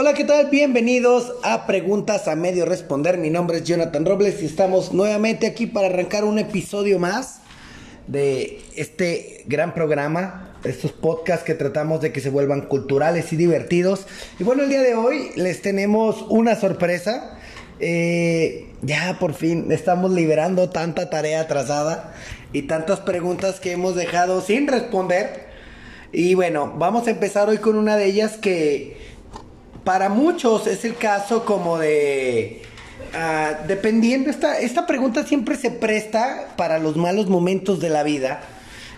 Hola, ¿qué tal? Bienvenidos a Preguntas a Medio Responder. Mi nombre es Jonathan Robles y estamos nuevamente aquí para arrancar un episodio más de este gran programa, estos podcasts que tratamos de que se vuelvan culturales y divertidos. Y bueno, el día de hoy les tenemos una sorpresa. Eh, ya por fin estamos liberando tanta tarea atrasada y tantas preguntas que hemos dejado sin responder. Y bueno, vamos a empezar hoy con una de ellas que para muchos es el caso como de... ah, dependiendo, esta, esta pregunta siempre se presta para los malos momentos de la vida,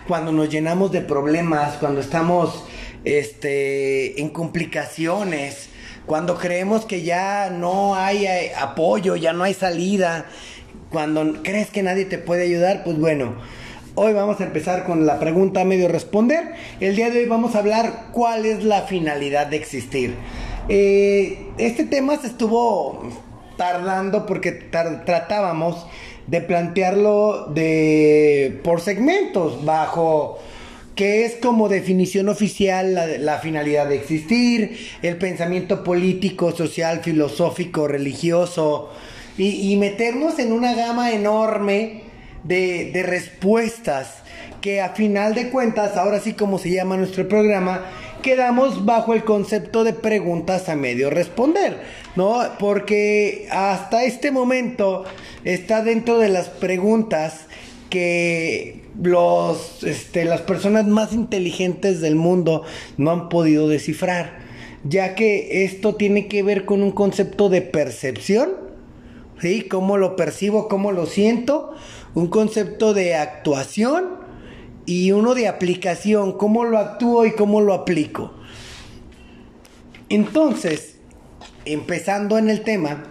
cuando nos llenamos de problemas, cuando estamos este, en complicaciones, cuando creemos que ya no hay eh, apoyo, ya no hay salida, cuando crees que nadie te puede ayudar, pues bueno, hoy vamos a empezar con la pregunta medio responder. El día de hoy vamos a hablar cuál es la finalidad de existir. Eh, este tema se estuvo tardando porque tar- tratábamos de plantearlo de por segmentos bajo que es como definición oficial la, finalidad de existir, el pensamiento político, social, filosófico, religioso, y, meternos en una gama enorme de respuestas que a final de cuentas, ahora sí como se llama nuestro programa, quedamos bajo el concepto de preguntas a medio responder, ¿no? Porque hasta este momento está dentro de las preguntas que los, este, las personas más inteligentes del mundo no han podido descifrar, ya que esto tiene que ver con un concepto de percepción, ¿sí? Cómo lo percibo, cómo lo siento, un concepto de actuación y uno de aplicación, cómo lo actúo y cómo lo aplico. Entonces, empezando en el tema,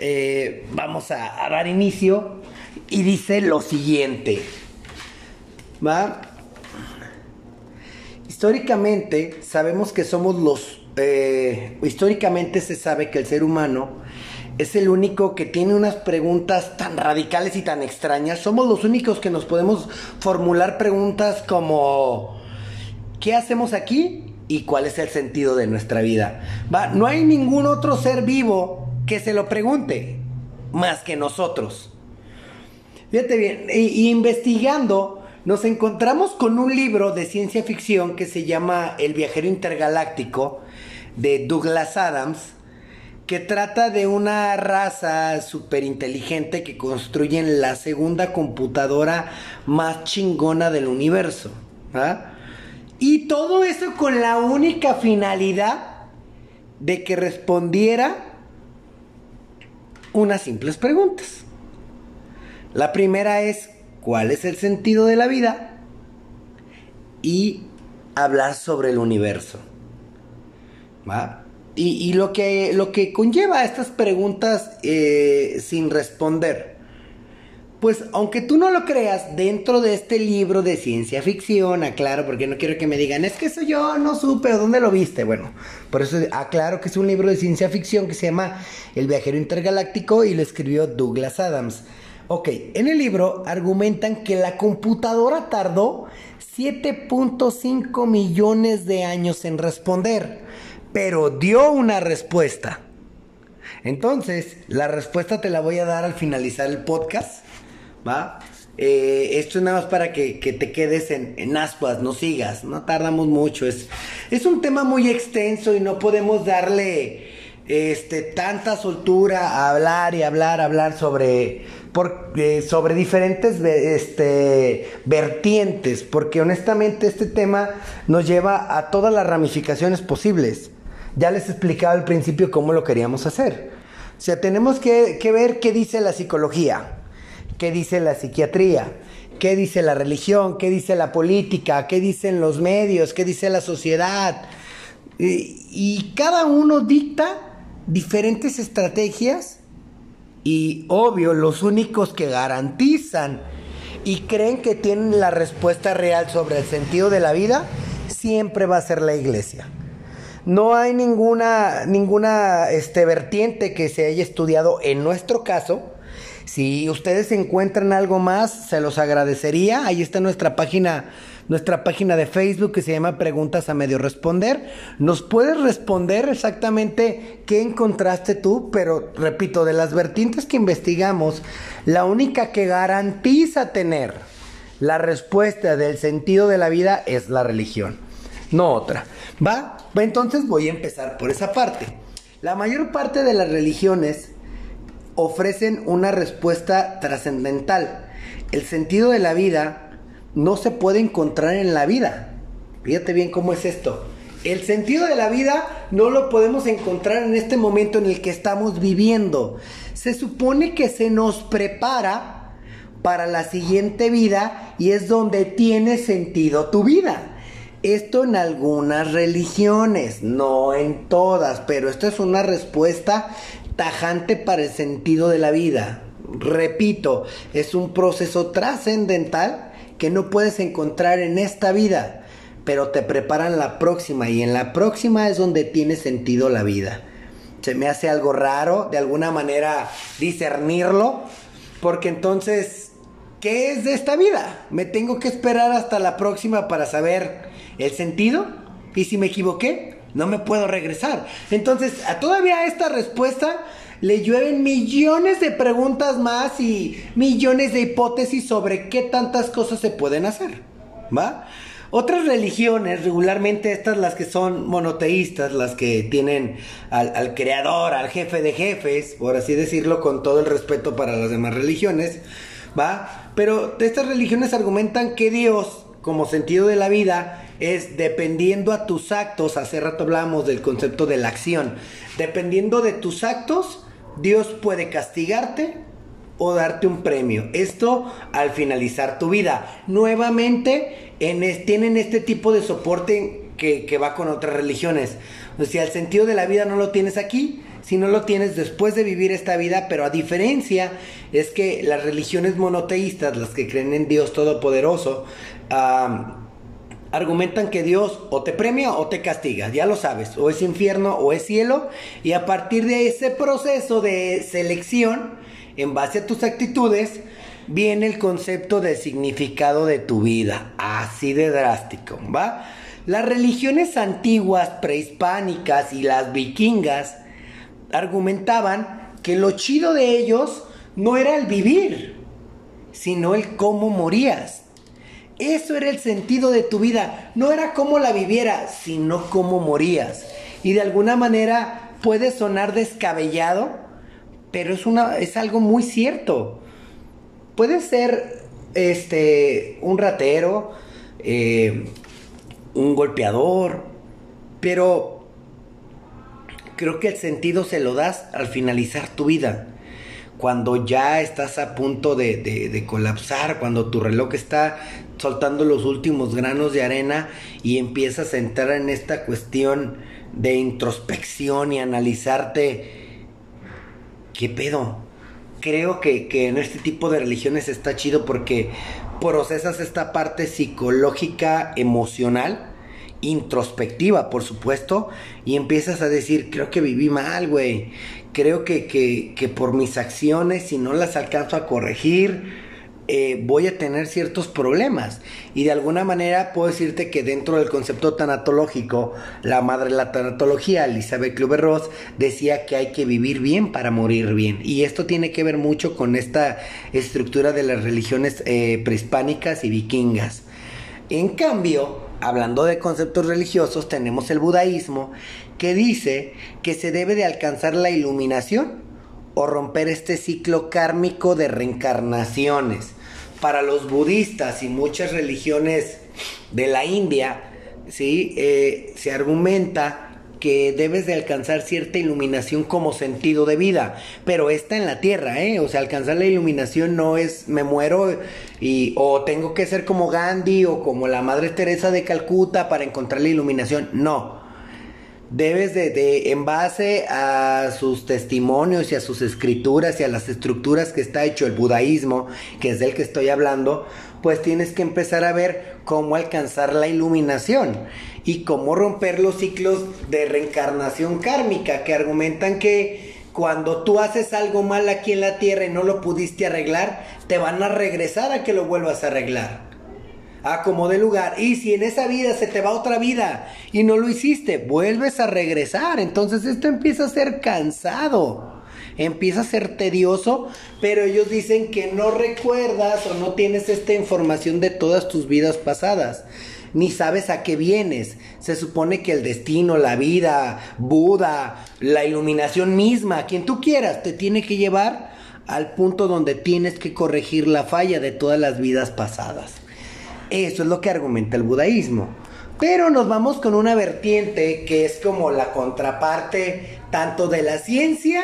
eh, vamos a, dar inicio y dice lo siguiente. ¿Va? Históricamente sabemos que somos los... eh, históricamente se sabe que el ser humano es el único que tiene unas preguntas tan radicales y tan extrañas. Somos los únicos que nos podemos formular preguntas como ¿qué hacemos aquí? ¿Y cuál es el sentido de nuestra vida? ¿Va? No hay ningún otro ser vivo que se lo pregunte más que nosotros. Fíjate bien, investigando, nos encontramos con un libro de ciencia ficción que se llama El viajero intergaláctico de Douglas Adams, que trata de una raza súper inteligente que construyen la segunda computadora más chingona del universo. ¿ah? Y todo eso con la única finalidad de que respondiera unas simples preguntas. La primera es, ¿cuál es el sentido de la vida? Y hablar sobre el universo. ¿Va? Y, lo, que, lo que conlleva estas preguntas eh, sin responder. Pues aunque tú no lo creas, dentro de este libro de ciencia ficción, aclaro, porque no quiero que me digan, es que eso yo no supe, ¿o ¿dónde lo viste? Bueno, por eso aclaro que es un libro de ciencia ficción que se llama El viajero intergaláctico y lo escribió Douglas Adams. Ok, en el libro argumentan que la computadora tardó 7.5 millones de años en responder, pero dio una respuesta. Entonces, la respuesta te la voy a dar al finalizar el podcast, ¿va? Eh, esto es nada más para que, que te quedes en, en, ascuas, no sigas, no tardamos mucho. Es, es un tema muy extenso y no podemos darle este, tanta soltura a hablar y hablar, hablar sobre, por, eh, sobre diferentes este, vertientes, porque honestamente este tema nos lleva a todas las ramificaciones posibles. Ya les explicaba al principio cómo lo queríamos hacer. O sea, tenemos que, ver qué dice la psicología, qué dice la psiquiatría, qué dice la religión, qué dice la política, qué dicen los medios, qué dice la sociedad. Y, y cada uno dicta diferentes estrategias y obvio los únicos que garantizan y creen que tienen la respuesta real sobre el sentido de la vida siempre va a ser la iglesia. No hay ninguna ninguna este vertiente que se haya estudiado en nuestro caso. Si ustedes encuentran algo más, se los agradecería. Ahí está nuestra página nuestra página de Facebook que se llama Preguntas a Medio Responder. Nos puedes responder exactamente qué encontraste tú, pero repito, de las vertientes que investigamos, la única que garantiza tener la respuesta del sentido de la vida es la religión, no otra. ¿Va? Entonces voy a empezar por esa parte. La mayor parte de las religiones ofrecen una respuesta trascendental. El sentido de la vida no se puede encontrar en la vida. Fíjate bien cómo es esto. El sentido de la vida no lo podemos encontrar en este momento en el que estamos viviendo. Se supone que se nos prepara para la siguiente vida y es donde tiene sentido tu vida. Esto en algunas religiones, no en todas, pero esto es una respuesta tajante para el sentido de la vida. Repito, es un proceso trascendental que no puedes encontrar en esta vida, pero te preparan la próxima y en la próxima es donde tiene sentido la vida. Se me hace algo raro, de alguna manera, discernirlo, porque entonces, ¿qué es de esta vida? Me tengo que esperar hasta la próxima para saber el sentido. Y si me equivoqué, no me puedo regresar. Entonces, a todavía esta respuesta le llueven millones de preguntas más y millones de hipótesis sobre qué tantas cosas se pueden hacer. ¿Va? Otras religiones, regularmente estas las que son monoteístas, las que tienen al, al, creador, al jefe de jefes, por así decirlo, con todo el respeto para las demás religiones, ¿va? Pero estas religiones argumentan que Dios, como sentido de la vida, es dependiendo a tus actos, hace rato hablamos del concepto de la acción, dependiendo de tus actos, Dios puede castigarte o darte un premio. Esto al finalizar tu vida. Nuevamente tienen este tipo de soporte que, que, va con otras religiones. O sea, el sentido de la vida no lo tienes aquí, si no lo tienes después de vivir esta vida, pero a diferencia es que las religiones monoteístas, las que creen en Dios Todopoderoso, argumentan que Dios o te premia o te castiga, ya lo sabes, o es infierno o es cielo, y a partir de ese proceso de selección, en base a tus actitudes, viene el concepto de significado de tu vida, así de drástico, ¿va? Las religiones antiguas, prehispánicas y las vikingas argumentaban que lo chido de ellos no era el vivir, sino el cómo morías. Eso era el sentido de tu vida. No era cómo la vivieras, sino cómo morías. Y de alguna manera puede sonar descabellado, pero es, una, es algo muy cierto. Puede ser este, un ratero, eh, un golpeador, pero creo que el sentido se lo das al finalizar tu vida cuando ya estás a punto de, de, colapsar, cuando tu reloj está soltando los últimos granos de arena y empiezas a entrar en esta cuestión de introspección y analizarte, ¿qué pedo? Creo que, que en este tipo de religiones está chido porque procesas esta parte psicológica, emocional, introspectiva, por supuesto, y empiezas a decir, creo que viví mal, güey, creo que, que, que por mis acciones, si no las alcanzo a corregir, eh, voy a tener ciertos problemas. Y de alguna manera puedo decirte que dentro del concepto tanatológico, la madre de la tanatología, Elizabeth Kluber-Ross, decía que hay que vivir bien para morir bien. Y esto tiene que ver mucho con esta estructura de las religiones eh, prehispánicas y vikingas. En cambio, hablando de conceptos religiosos, tenemos el budaísmo que dice que se debe de alcanzar la iluminación o romper este ciclo kármico de reencarnaciones. Para los budistas y muchas religiones de la India, ¿sí? Eh, se argumenta que debes de alcanzar cierta iluminación como sentido de vida, pero está en la tierra, ¿eh? O sea, alcanzar la iluminación no es me muero y o tengo que ser como Gandhi o como la Madre Teresa de Calcuta para encontrar la iluminación, no. Debes de, en base a sus testimonios y a sus escrituras y a las estructuras que está hecho el budaísmo, que es del que estoy hablando, pues tienes que empezar a ver cómo alcanzar la iluminación y cómo romper los ciclos de reencarnación kármica que argumentan que cuando tú haces algo mal aquí en la tierra y no lo pudiste arreglar, te van a regresar a que lo vuelvas a arreglar. a como de lugar. Y si en esa vida se te va otra vida y no lo hiciste, vuelves a regresar. Entonces esto empieza a ser cansado. Empieza a ser tedioso, pero ellos dicen que no recuerdas o no tienes esta información de todas tus vidas pasadas ni sabes a qué vienes. Se supone que el destino, la vida, Buda, la iluminación misma, quien tú quieras, te tiene que llevar al punto donde tienes que corregir la falla de todas las vidas pasadas. Eso es lo que argumenta el budaísmo. Pero nos vamos con una vertiente que es como la contraparte tanto de la ciencia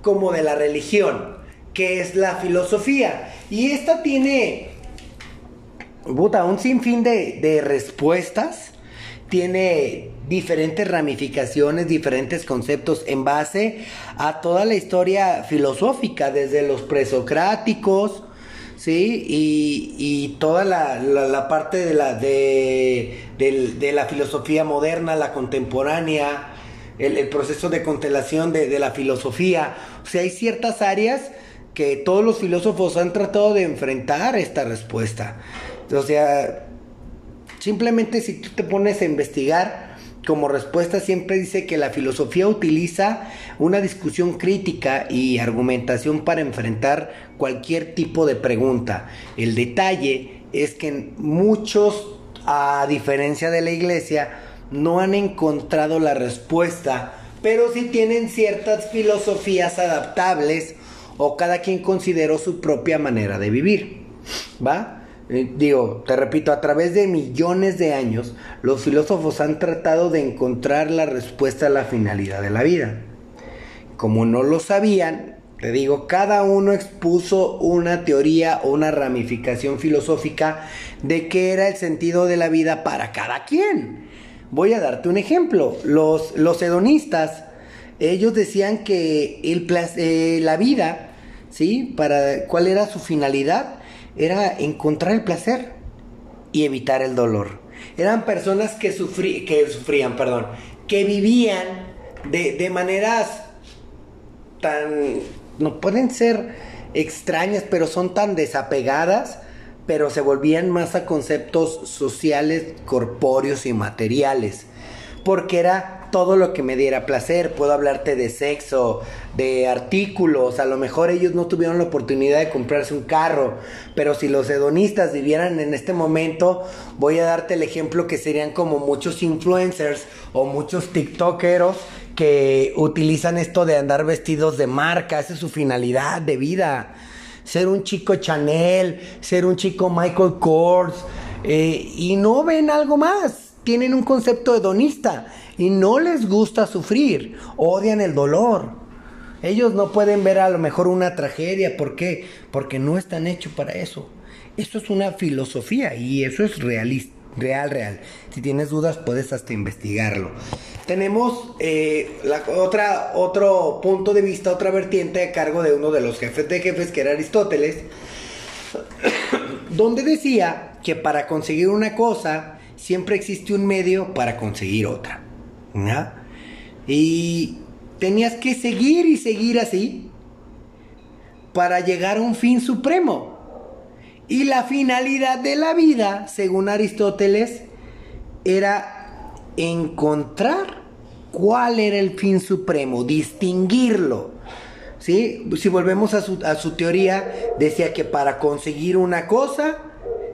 como de la religión, que es la filosofía. Y esta tiene puta, un sinfín de, de respuestas, tiene diferentes ramificaciones, diferentes conceptos en base a toda la historia filosófica, desde los presocráticos, ¿sí? Y, toda la, parte de la, de, la filosofía moderna, la contemporánea, el, proceso de constelación de, de, la filosofía. O sea, hay ciertas áreas que todos los filósofos han tratado de enfrentar esta respuesta. O sea, simplemente si tú te pones a investigar, como respuesta siempre dice que la filosofía utiliza una discusión crítica y argumentación para enfrentar cualquier tipo de pregunta. El detalle es que muchos, a diferencia de la iglesia, no han encontrado la respuesta, pero sí tienen ciertas filosofías adaptables o cada quien consideró su propia manera de vivir. ¿Va? Eh, digo, te repito, a través de millones de años, los filósofos han tratado de encontrar la respuesta a la finalidad de la vida. Como no lo sabían, te digo, cada uno expuso una teoría o una ramificación filosófica de qué era el sentido de la vida para cada quien. Voy a darte un ejemplo. Los, los hedonistas, ellos decían que el, eh, la vida, ¿sí? Para, ¿Cuál era su finalidad? Era encontrar el placer y evitar el dolor. Eran personas que, que sufrían, perdón, que vivían de, de maneras tan, no pueden ser extrañas, pero son tan desapegadas, pero se volvían más a conceptos sociales, corpóreos y materiales, porque era todo lo que me diera placer. Puedo hablarte de sexo, de artículos. A lo mejor ellos no tuvieron la oportunidad de comprarse un carro. Pero si los hedonistas vivieran en este momento, voy a darte el ejemplo que serían como muchos influencers o muchos TikTokeros que utilizan esto de andar vestidos de marca. Esa es su finalidad de vida. Ser un chico Chanel, ser un chico Michael Kors. Eh, y no ven algo más. Tienen un concepto hedonista y no les gusta sufrir, odian el dolor. Ellos no pueden ver a lo mejor una tragedia, ¿por qué? Porque no están hechos para eso. Eso es una filosofía y eso es realista, real, real. Si tienes dudas puedes hasta investigarlo. Tenemos eh, otra, otro punto de vista, otra vertiente a cargo de uno de los jefes de jefes, que era Aristóteles, donde decía que para conseguir una cosa siempre existe un medio para conseguir otra. Y tenías que seguir y seguir así para llegar a un fin supremo. Y la finalidad de la vida, según Aristóteles, era encontrar cuál era el fin supremo, distinguirlo. ¿Sí? Si volvemos a su, a su teoría, decía que para conseguir una cosa,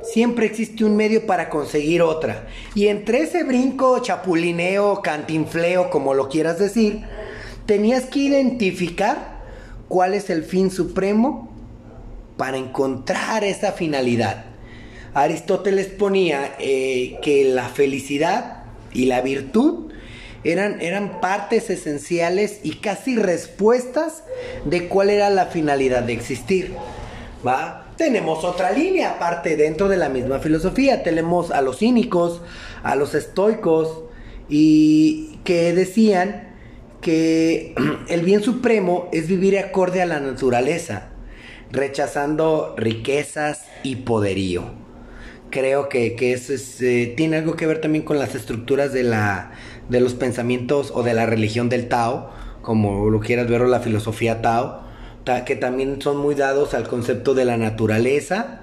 siempre existe un medio para conseguir otra. Y entre ese brinco, chapulineo, cantinfleo, como lo quieras decir, tenías que identificar cuál es el fin supremo para encontrar esa finalidad. Aristóteles ponía eh, que la felicidad y la virtud eran, eran partes esenciales y casi respuestas de cuál era la finalidad de existir. ¿Va? Tenemos otra línea aparte dentro de la misma filosofía. Tenemos a los cínicos, a los estoicos, y que decían que el bien supremo es vivir acorde a la naturaleza, rechazando riquezas y poderío. Creo que, eso eh, tiene algo que ver también con las estructuras de, la, de los pensamientos o de la religión del Tao, como lo quieras ver, o la filosofía Tao que también son muy dados al concepto de la naturaleza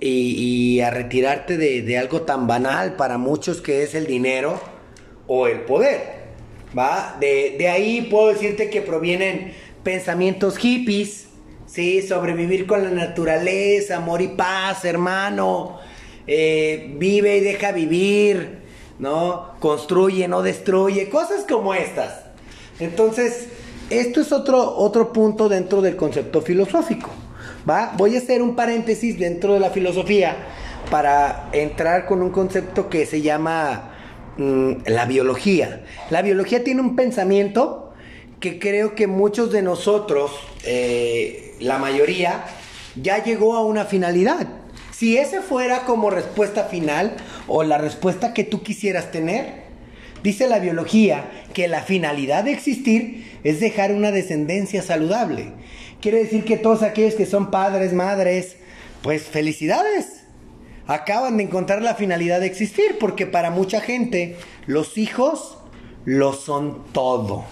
y, a retirarte de, algo tan banal para muchos que es el dinero o el poder. ¿Va? De, ahí puedo decirte que provienen pensamientos hippies, ¿sí? Sobrevivir con la naturaleza, amor y paz, hermano. Eh, vive y deja vivir, ¿no? Construye, no destruye, cosas como estas. Entonces, esto es otro, otro punto dentro del concepto filosófico. ¿va? Voy a hacer un paréntesis dentro de la filosofía para entrar con un concepto que se llama mm, la biología. La biología tiene un pensamiento que creo que muchos de nosotros, eh, la mayoría, ya llegó a una finalidad. Si ese fuera como respuesta final o la respuesta que tú quisieras tener, dice la biología que la finalidad de existir es dejar una descendencia saludable. Quiere decir que todos aquellos que son padres, madres, pues felicidades. Acaban de encontrar la finalidad de existir, porque para mucha gente los hijos lo son todo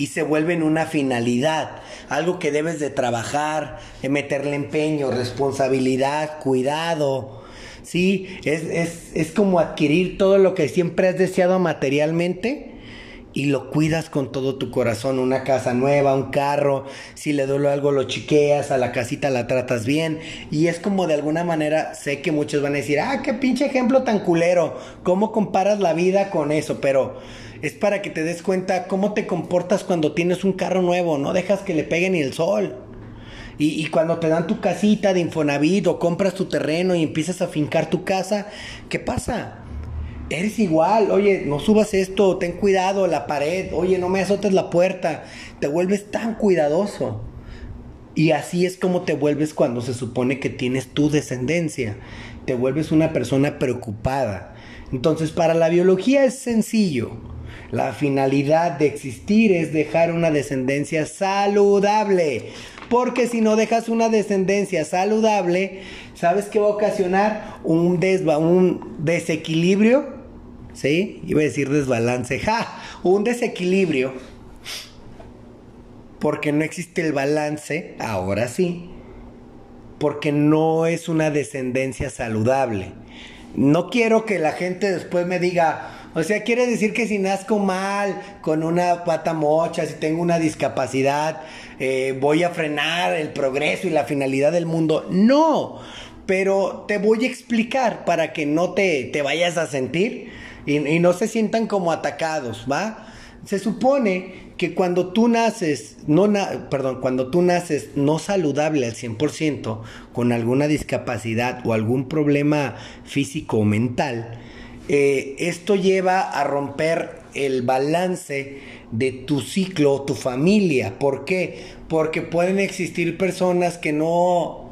y se vuelven una finalidad, algo que debes de trabajar, de meterle empeño, responsabilidad, cuidado. Sí, es, es, es como adquirir todo lo que siempre has deseado materialmente y lo cuidas con todo tu corazón, una casa nueva, un carro, si le duele algo lo chiqueas, a la casita la tratas bien y es como de alguna manera, sé que muchos van a decir, ah, qué pinche ejemplo tan culero, ¿cómo comparas la vida con eso? Pero es para que te des cuenta cómo te comportas cuando tienes un carro nuevo, no dejas que le pegue ni el sol. Y, cuando te dan tu casita de Infonavit o compras tu terreno y empiezas a fincar tu casa, ¿qué pasa? eres igual, oye, no subas esto, ten cuidado, la pared, oye, no me azotes la puerta, te vuelves tan cuidadoso. Y así es como te vuelves cuando se supone que tienes tu descendencia, te vuelves una persona preocupada. Entonces, para la biología es sencillo. La finalidad de existir es dejar una descendencia saludable. Porque si no dejas una descendencia saludable, ¿sabes qué va a ocasionar? Un, desequilibrio ¿sí? Iba a decir desbalance, ¡ja! Un desequilibrio, porque no existe el balance, ahora sí, porque no es una descendencia saludable. No quiero que la gente después me diga, o sea, quiere decir que si nazco mal, con una pata mocha, si tengo una discapacidad, eh, voy a frenar el progreso y la finalidad del mundo. No, pero te voy a explicar para que no te, te vayas a sentir y, no se sientan como atacados, ¿va? Se supone que cuando tú naces, no perdón, cuando tú naces no saludable al 100%, con alguna discapacidad o algún problema físico o mental, eh, esto lleva a romper el balance de tu ciclo, tu familia. ¿Por qué? Porque pueden existir personas que no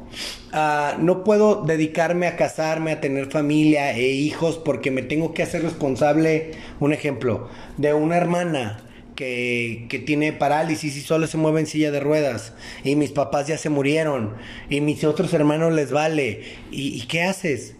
Ah, no puedo dedicarme a casarme, a tener familia e hijos porque me tengo que hacer responsable, un ejemplo, de una hermana que, que, tiene parálisis y solo se mueve en silla de ruedas. Y mis papás ya se murieron. Y mis otros hermanos les vale. ¿Y, y qué haces?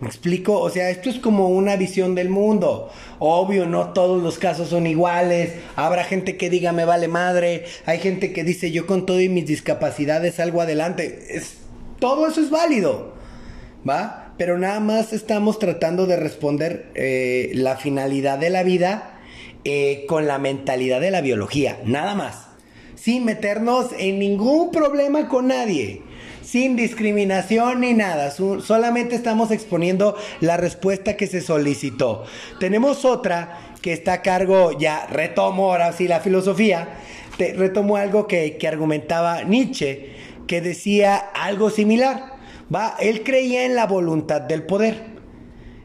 ¿Me explico? O sea, esto es como una visión del mundo. Obvio, no todos los casos son iguales. Habrá gente que diga me vale madre. Hay gente que dice yo con todo y mis discapacidades salgo adelante. Es todo eso es válido, ¿va? Pero nada más estamos tratando de responder eh, la finalidad de la vida eh, con la mentalidad de la biología, nada más. Sin meternos en ningún problema con nadie sin discriminación ni nada. solamente estamos exponiendo la respuesta que se solicitó. Tenemos otra que está a cargo, ya retomo ahora sí la filosofía, retomo algo que, que argumentaba Nietzsche que decía algo similar. ¿va? Él creía en la voluntad del poder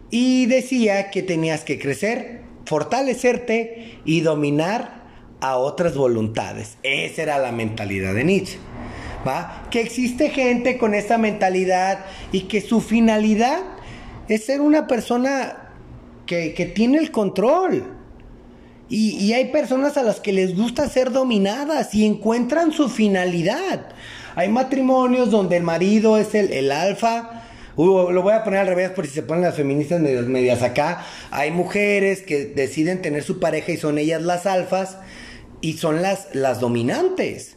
y decía que tenías que crecer, fortalecerte y dominar a otras voluntades. Esa era la mentalidad de Nietzsche. ¿Va? Que existe gente con esa mentalidad y que su finalidad es ser una persona que, que tiene el control. Y, y, hay personas a las que les gusta ser dominadas y encuentran su finalidad. Hay matrimonios donde el marido es el, el alfa. lo voy a poner al revés por si se ponen las feministas medias, medias acá. Hay mujeres que deciden tener su pareja y son ellas las alfas y son las, las dominantes.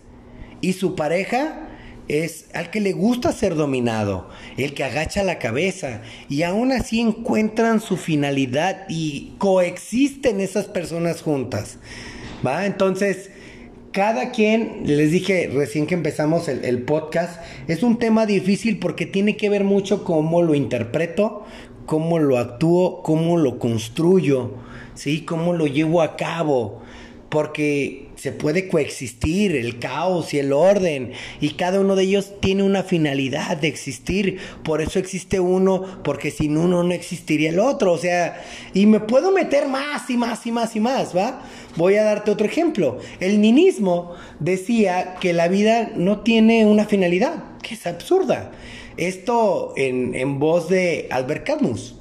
Y su pareja es al que le gusta ser dominado, el que agacha la cabeza y aún así encuentran su finalidad y coexisten esas personas juntas. ¿Va? Entonces, cada quien, les dije recién que empezamos el, el, podcast, es un tema difícil porque tiene que ver mucho cómo lo interpreto, cómo lo actúo, cómo lo construyo, ¿sí? Cómo lo llevo a cabo porque se puede coexistir el caos y el orden y cada uno de ellos tiene una finalidad de existir, por eso existe uno, porque sin uno no existiría el otro, o sea, y me puedo meter más y más y más y más, ¿va? Voy a darte otro ejemplo. El ninismo decía que la vida no tiene una finalidad, que es absurda. Esto en, voz de Albert Camus.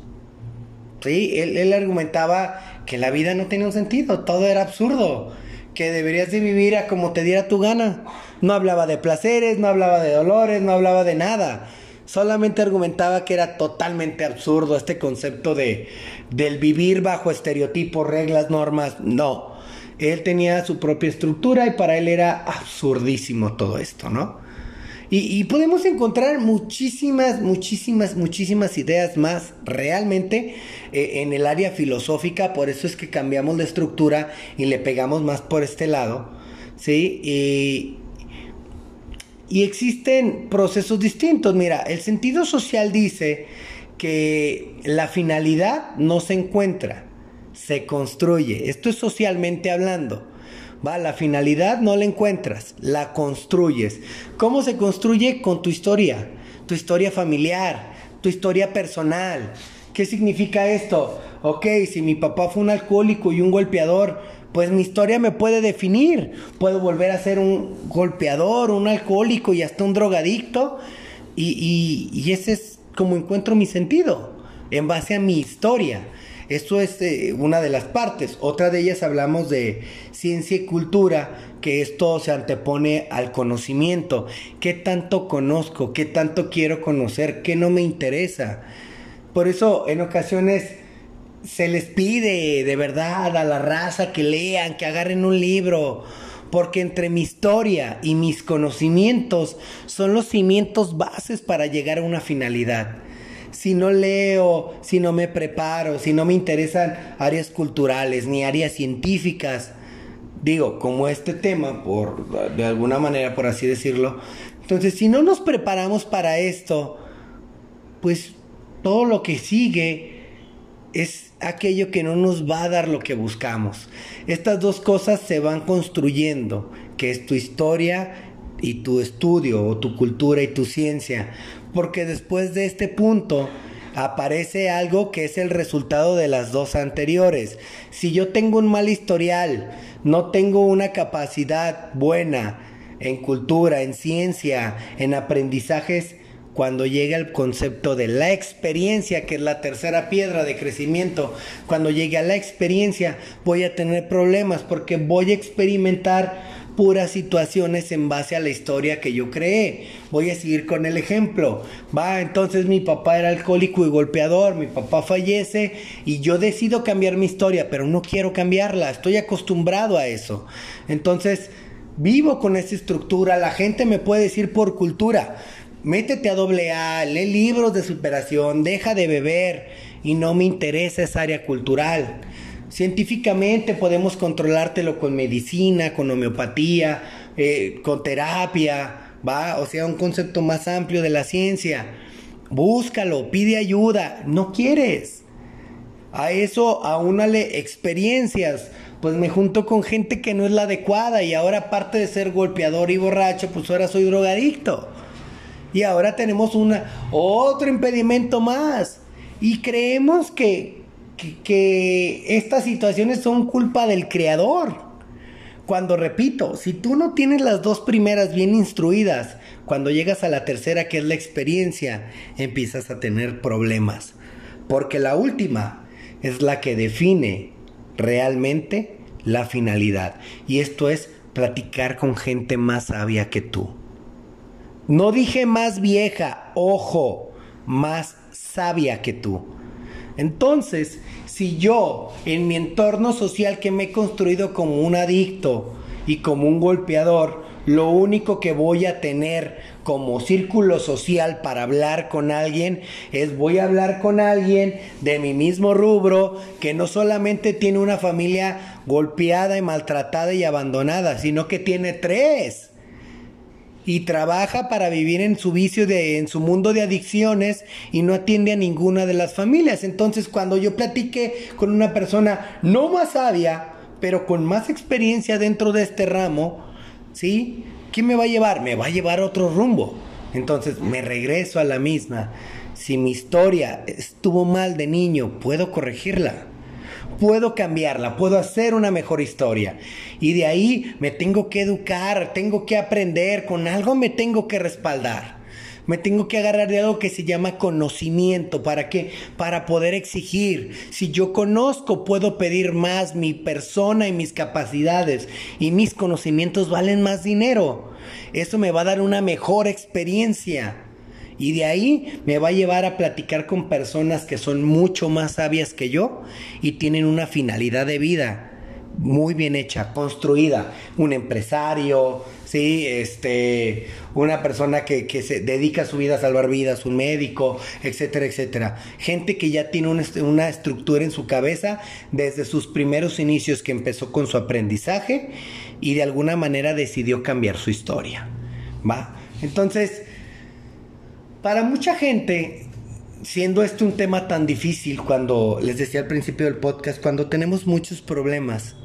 ¿Sí? Él, él argumentaba que la vida no tenía un sentido, todo era absurdo, que deberías de vivir a como te diera tu gana. No hablaba de placeres, no hablaba de dolores, no hablaba de nada. Solamente argumentaba que era totalmente absurdo este concepto de del vivir bajo estereotipos, reglas, normas. No. Él tenía su propia estructura y para él era absurdísimo todo esto, ¿no? Y, podemos encontrar muchísimas, muchísimas, muchísimas ideas más realmente eh, en el área filosófica, por eso es que cambiamos la estructura y le pegamos más por este lado, ¿sí? Y, y existen procesos distintos. Mira, el sentido social dice que la finalidad no se encuentra, se construye. Esto es socialmente hablando. Va, la finalidad no la encuentras, la construyes. ¿Cómo se construye? Con tu historia, tu historia familiar, tu historia personal. ¿Qué significa esto? Ok, si mi papá fue un alcohólico y un golpeador, pues mi historia me puede definir. Puedo volver a ser un golpeador, un alcohólico y hasta un drogadicto. Y, y ese es como encuentro mi sentido, en base a mi historia. Esto es eh, una de las partes. Otra de ellas hablamos de ciencia y cultura, que esto se antepone al conocimiento. ¿Qué tanto conozco? ¿Qué tanto quiero conocer? ¿Qué no me interesa? Por eso en ocasiones se les pide de verdad a la raza que lean, que agarren un libro, porque entre mi historia y mis conocimientos son los cimientos bases para llegar a una finalidad si no leo, si no me preparo, si no me interesan áreas culturales ni áreas científicas, digo, como este tema, por de alguna manera, por así decirlo, entonces si no nos preparamos para esto, pues todo lo que sigue es aquello que no nos va a dar lo que buscamos. Estas dos cosas se van construyendo, que es tu historia y tu estudio, o tu cultura y tu ciencia porque después de este punto aparece algo que es el resultado de las dos anteriores. Si yo tengo un mal historial, no tengo una capacidad buena en cultura, en ciencia, en aprendizajes, cuando llega el concepto de la experiencia, que es la tercera piedra de crecimiento, cuando llegue a la experiencia voy a tener problemas porque voy a experimentar puras situaciones en base a la historia que yo creé. Voy a seguir con el ejemplo. Va, entonces mi papá era alcohólico y golpeador, mi papá fallece y yo decido cambiar mi historia, pero no quiero cambiarla, estoy acostumbrado a eso. Entonces, vivo con esa estructura, la gente me puede decir por cultura, métete a doble A, lee libros de superación, deja de beber y no me interesa esa área cultural. Científicamente podemos controlártelo con medicina, con homeopatía, eh, con terapia, ¿va? O sea, un concepto más amplio de la ciencia. Búscalo, pide ayuda, no quieres. A eso aúnale experiencias. Pues me junto con gente que no es la adecuada y ahora aparte de ser golpeador y borracho, pues ahora soy drogadicto. Y ahora tenemos una otro impedimento más. Y creemos que, que, estas situaciones son culpa del creador. Cuando repito, si tú no tienes las dos primeras bien instruidas, cuando llegas a la tercera, que es la experiencia, empiezas a tener problemas. Porque la última es la que define realmente la finalidad. Y esto es platicar con gente más sabia que tú. No dije más vieja, ojo, más sabia que tú. Entonces, si yo en mi entorno social que me he construido como un adicto y como un golpeador, lo único que voy a tener como círculo social para hablar con alguien es voy a hablar con alguien de mi mismo rubro que no solamente tiene una familia golpeada y maltratada y abandonada, sino que tiene tres y trabaja para vivir en su vicio de en su mundo de adicciones y no atiende a ninguna de las familias. Entonces, cuando yo platiqué con una persona no más sabia, pero con más experiencia dentro de este ramo, ¿sí? ¿Qué me va a llevar? Me va a llevar a otro rumbo. Entonces, me regreso a la misma. Si mi historia estuvo mal de niño, puedo corregirla puedo cambiarla, puedo hacer una mejor historia. Y de ahí me tengo que educar, tengo que aprender, con algo me tengo que respaldar. Me tengo que agarrar de algo que se llama conocimiento. ¿Para qué? Para poder exigir. Si yo conozco, puedo pedir más. Mi persona y mis capacidades y mis conocimientos valen más dinero. Eso me va a dar una mejor experiencia. Y de ahí me va a llevar a platicar con personas que son mucho más sabias que yo y tienen una finalidad de vida muy bien hecha, construida. Un empresario, sí, este, una persona que, que, se dedica su vida a salvar vidas, un médico, etcétera, etcétera. Gente que ya tiene una, estructura en su cabeza desde sus primeros inicios que empezó con su aprendizaje y de alguna manera decidió cambiar su historia. ¿Va? Entonces, para mucha gente, siendo este un tema tan difícil, cuando les decía al principio del podcast, cuando tenemos muchos problemas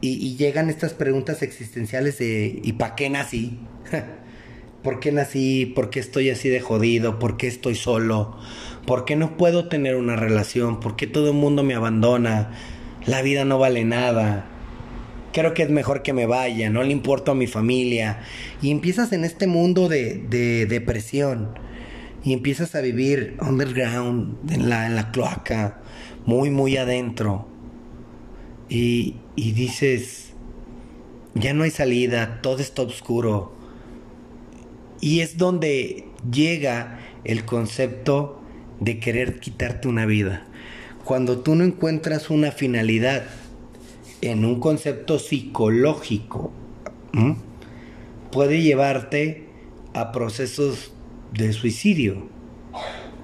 y, llegan estas preguntas existenciales de ¿y para qué nací? ¿Por qué nací? ¿Por qué estoy así de jodido? ¿Por qué estoy solo? ¿Por qué no puedo tener una relación? ¿Por qué todo el mundo me abandona? La vida no vale nada. Creo que es mejor que me vaya, no le importo a mi familia. Y empiezas en este mundo de, de depresión y empiezas a vivir underground, en la, en la cloaca, muy, muy adentro. Y, y dices, ya no hay salida, todo está oscuro. Y es donde llega el concepto de querer quitarte una vida. Cuando tú no encuentras una finalidad en un concepto psicológico, puede llevarte a procesos de suicidio,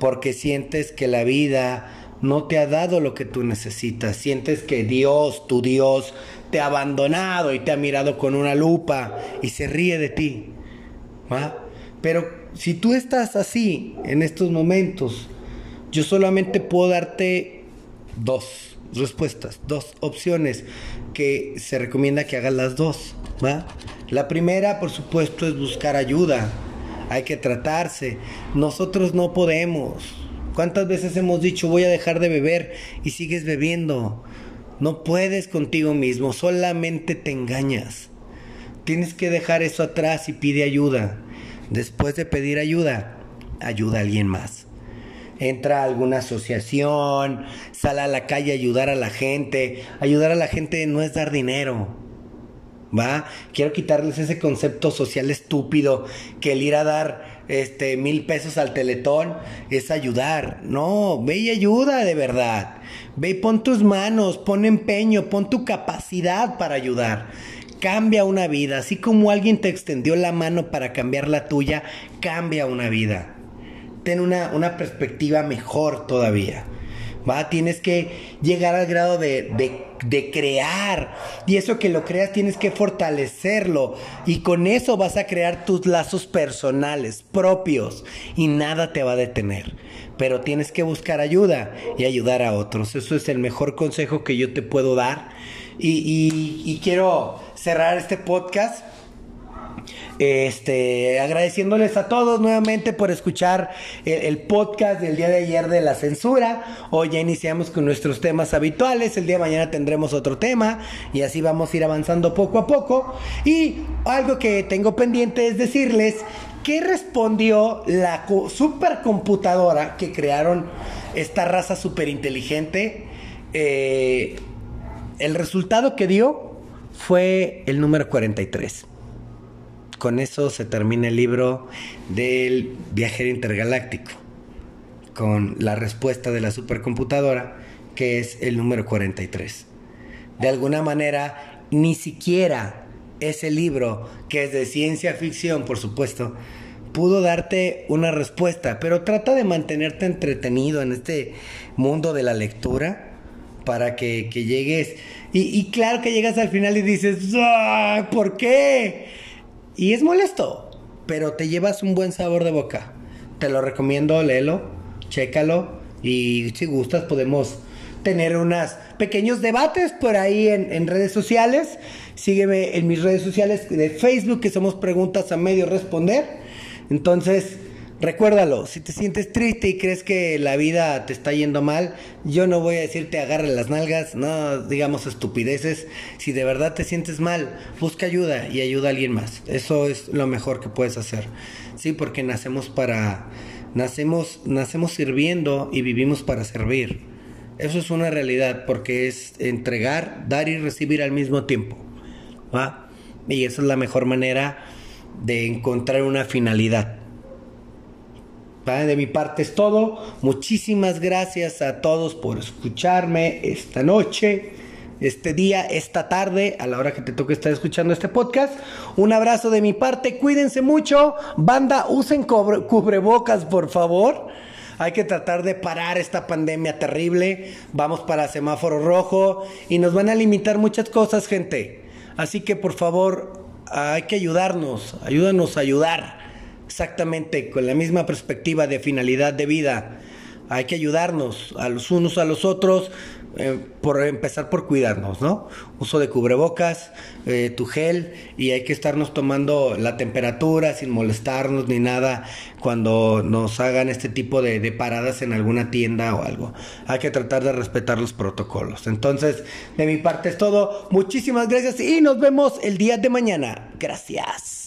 porque sientes que la vida no te ha dado lo que tú necesitas, sientes que Dios, tu Dios, te ha abandonado y te ha mirado con una lupa y se ríe de ti. Pero si tú estás así en estos momentos, yo solamente puedo darte dos respuestas, dos opciones que se recomienda que hagas las dos. ¿va? La primera, por supuesto, es buscar ayuda hay que tratarse. Nosotros no podemos. ¿Cuántas veces hemos dicho voy a dejar de beber y sigues bebiendo? No puedes contigo mismo, solamente te engañas. Tienes que dejar eso atrás y pide ayuda. Después de pedir ayuda, ayuda a alguien más. Entra a alguna asociación, sale a la calle a ayudar a la gente. Ayudar a la gente no es dar dinero ¿va? Quiero quitarles ese concepto social estúpido que el ir a dar este mil pesos al teletón es ayudar. No, ve y ayuda de verdad. Ve y pon tus manos, pon empeño, pon tu capacidad para ayudar. Cambia una vida, así como alguien te extendió la mano para cambiar la tuya, cambia una vida. Ten una, perspectiva mejor todavía. ¿va? Tienes que llegar al grado de, crear. Y eso que lo creas tienes que fortalecerlo. Y con eso vas a crear tus lazos personales, propios. Y nada te va a detener. Pero tienes que buscar ayuda y ayudar a otros. Eso es el mejor consejo que yo te puedo dar. y, y quiero cerrar este podcast este, agradeciéndoles a todos nuevamente por escuchar el, podcast del día de ayer de la censura. Hoy ya iniciamos con nuestros temas habituales. El día de mañana tendremos otro tema y así vamos a ir avanzando poco a poco. Y algo que tengo pendiente es decirles qué respondió la supercomputadora que crearon esta raza superinteligente. Eh, el resultado que dio fue el número 43 con eso se termina el libro del viajero intergaláctico, con la respuesta de la supercomputadora, que es el número 43. De alguna manera, ni siquiera ese libro, que es de ciencia ficción, por supuesto, pudo darte una respuesta, pero trata de mantenerte entretenido en este mundo de la lectura para que, llegues. Y, claro que llegas al final y dices, ¿por qué? Y es molesto, pero te llevas un buen sabor de boca. Te lo recomiendo, léelo, chécalo y si gustas podemos tener unos pequeños debates por ahí en, en, redes sociales. Sígueme en mis redes sociales de Facebook, que somos preguntas a medio responder. Entonces, recuérdalo, si te sientes triste y crees que la vida te está yendo mal, yo no voy a decirte agarre las nalgas, no digamos estupideces. Si de verdad te sientes mal, busca ayuda y ayuda a alguien más. Eso es lo mejor que puedes hacer. Sí, porque nacemos para nacemos nacemos sirviendo y vivimos para servir. Eso es una realidad porque es entregar, dar y recibir al mismo tiempo. ¿va? Y esa es la mejor manera de encontrar una finalidad. De mi parte es todo. Muchísimas gracias a todos por escucharme esta noche, este día, esta tarde, a la hora que te toque estar escuchando este podcast. Un abrazo de mi parte, cuídense mucho. Banda, usen cubrebocas, por favor. Hay que tratar de parar esta pandemia terrible. Vamos para semáforo rojo y nos van a limitar muchas cosas, gente. Así que por favor, hay que ayudarnos, ayúdanos a ayudar, exactamente con la misma perspectiva de finalidad de vida. Hay que ayudarnos a los unos a los otros, eh, por empezar por cuidarnos, ¿no? Uso de cubrebocas, eh, tu gel y hay que estarnos tomando la temperatura sin molestarnos ni nada cuando nos hagan este tipo de, de, paradas en alguna tienda o algo. Hay que tratar de respetar los protocolos. Entonces, de mi parte es todo. Muchísimas gracias y nos vemos el día de mañana. Gracias.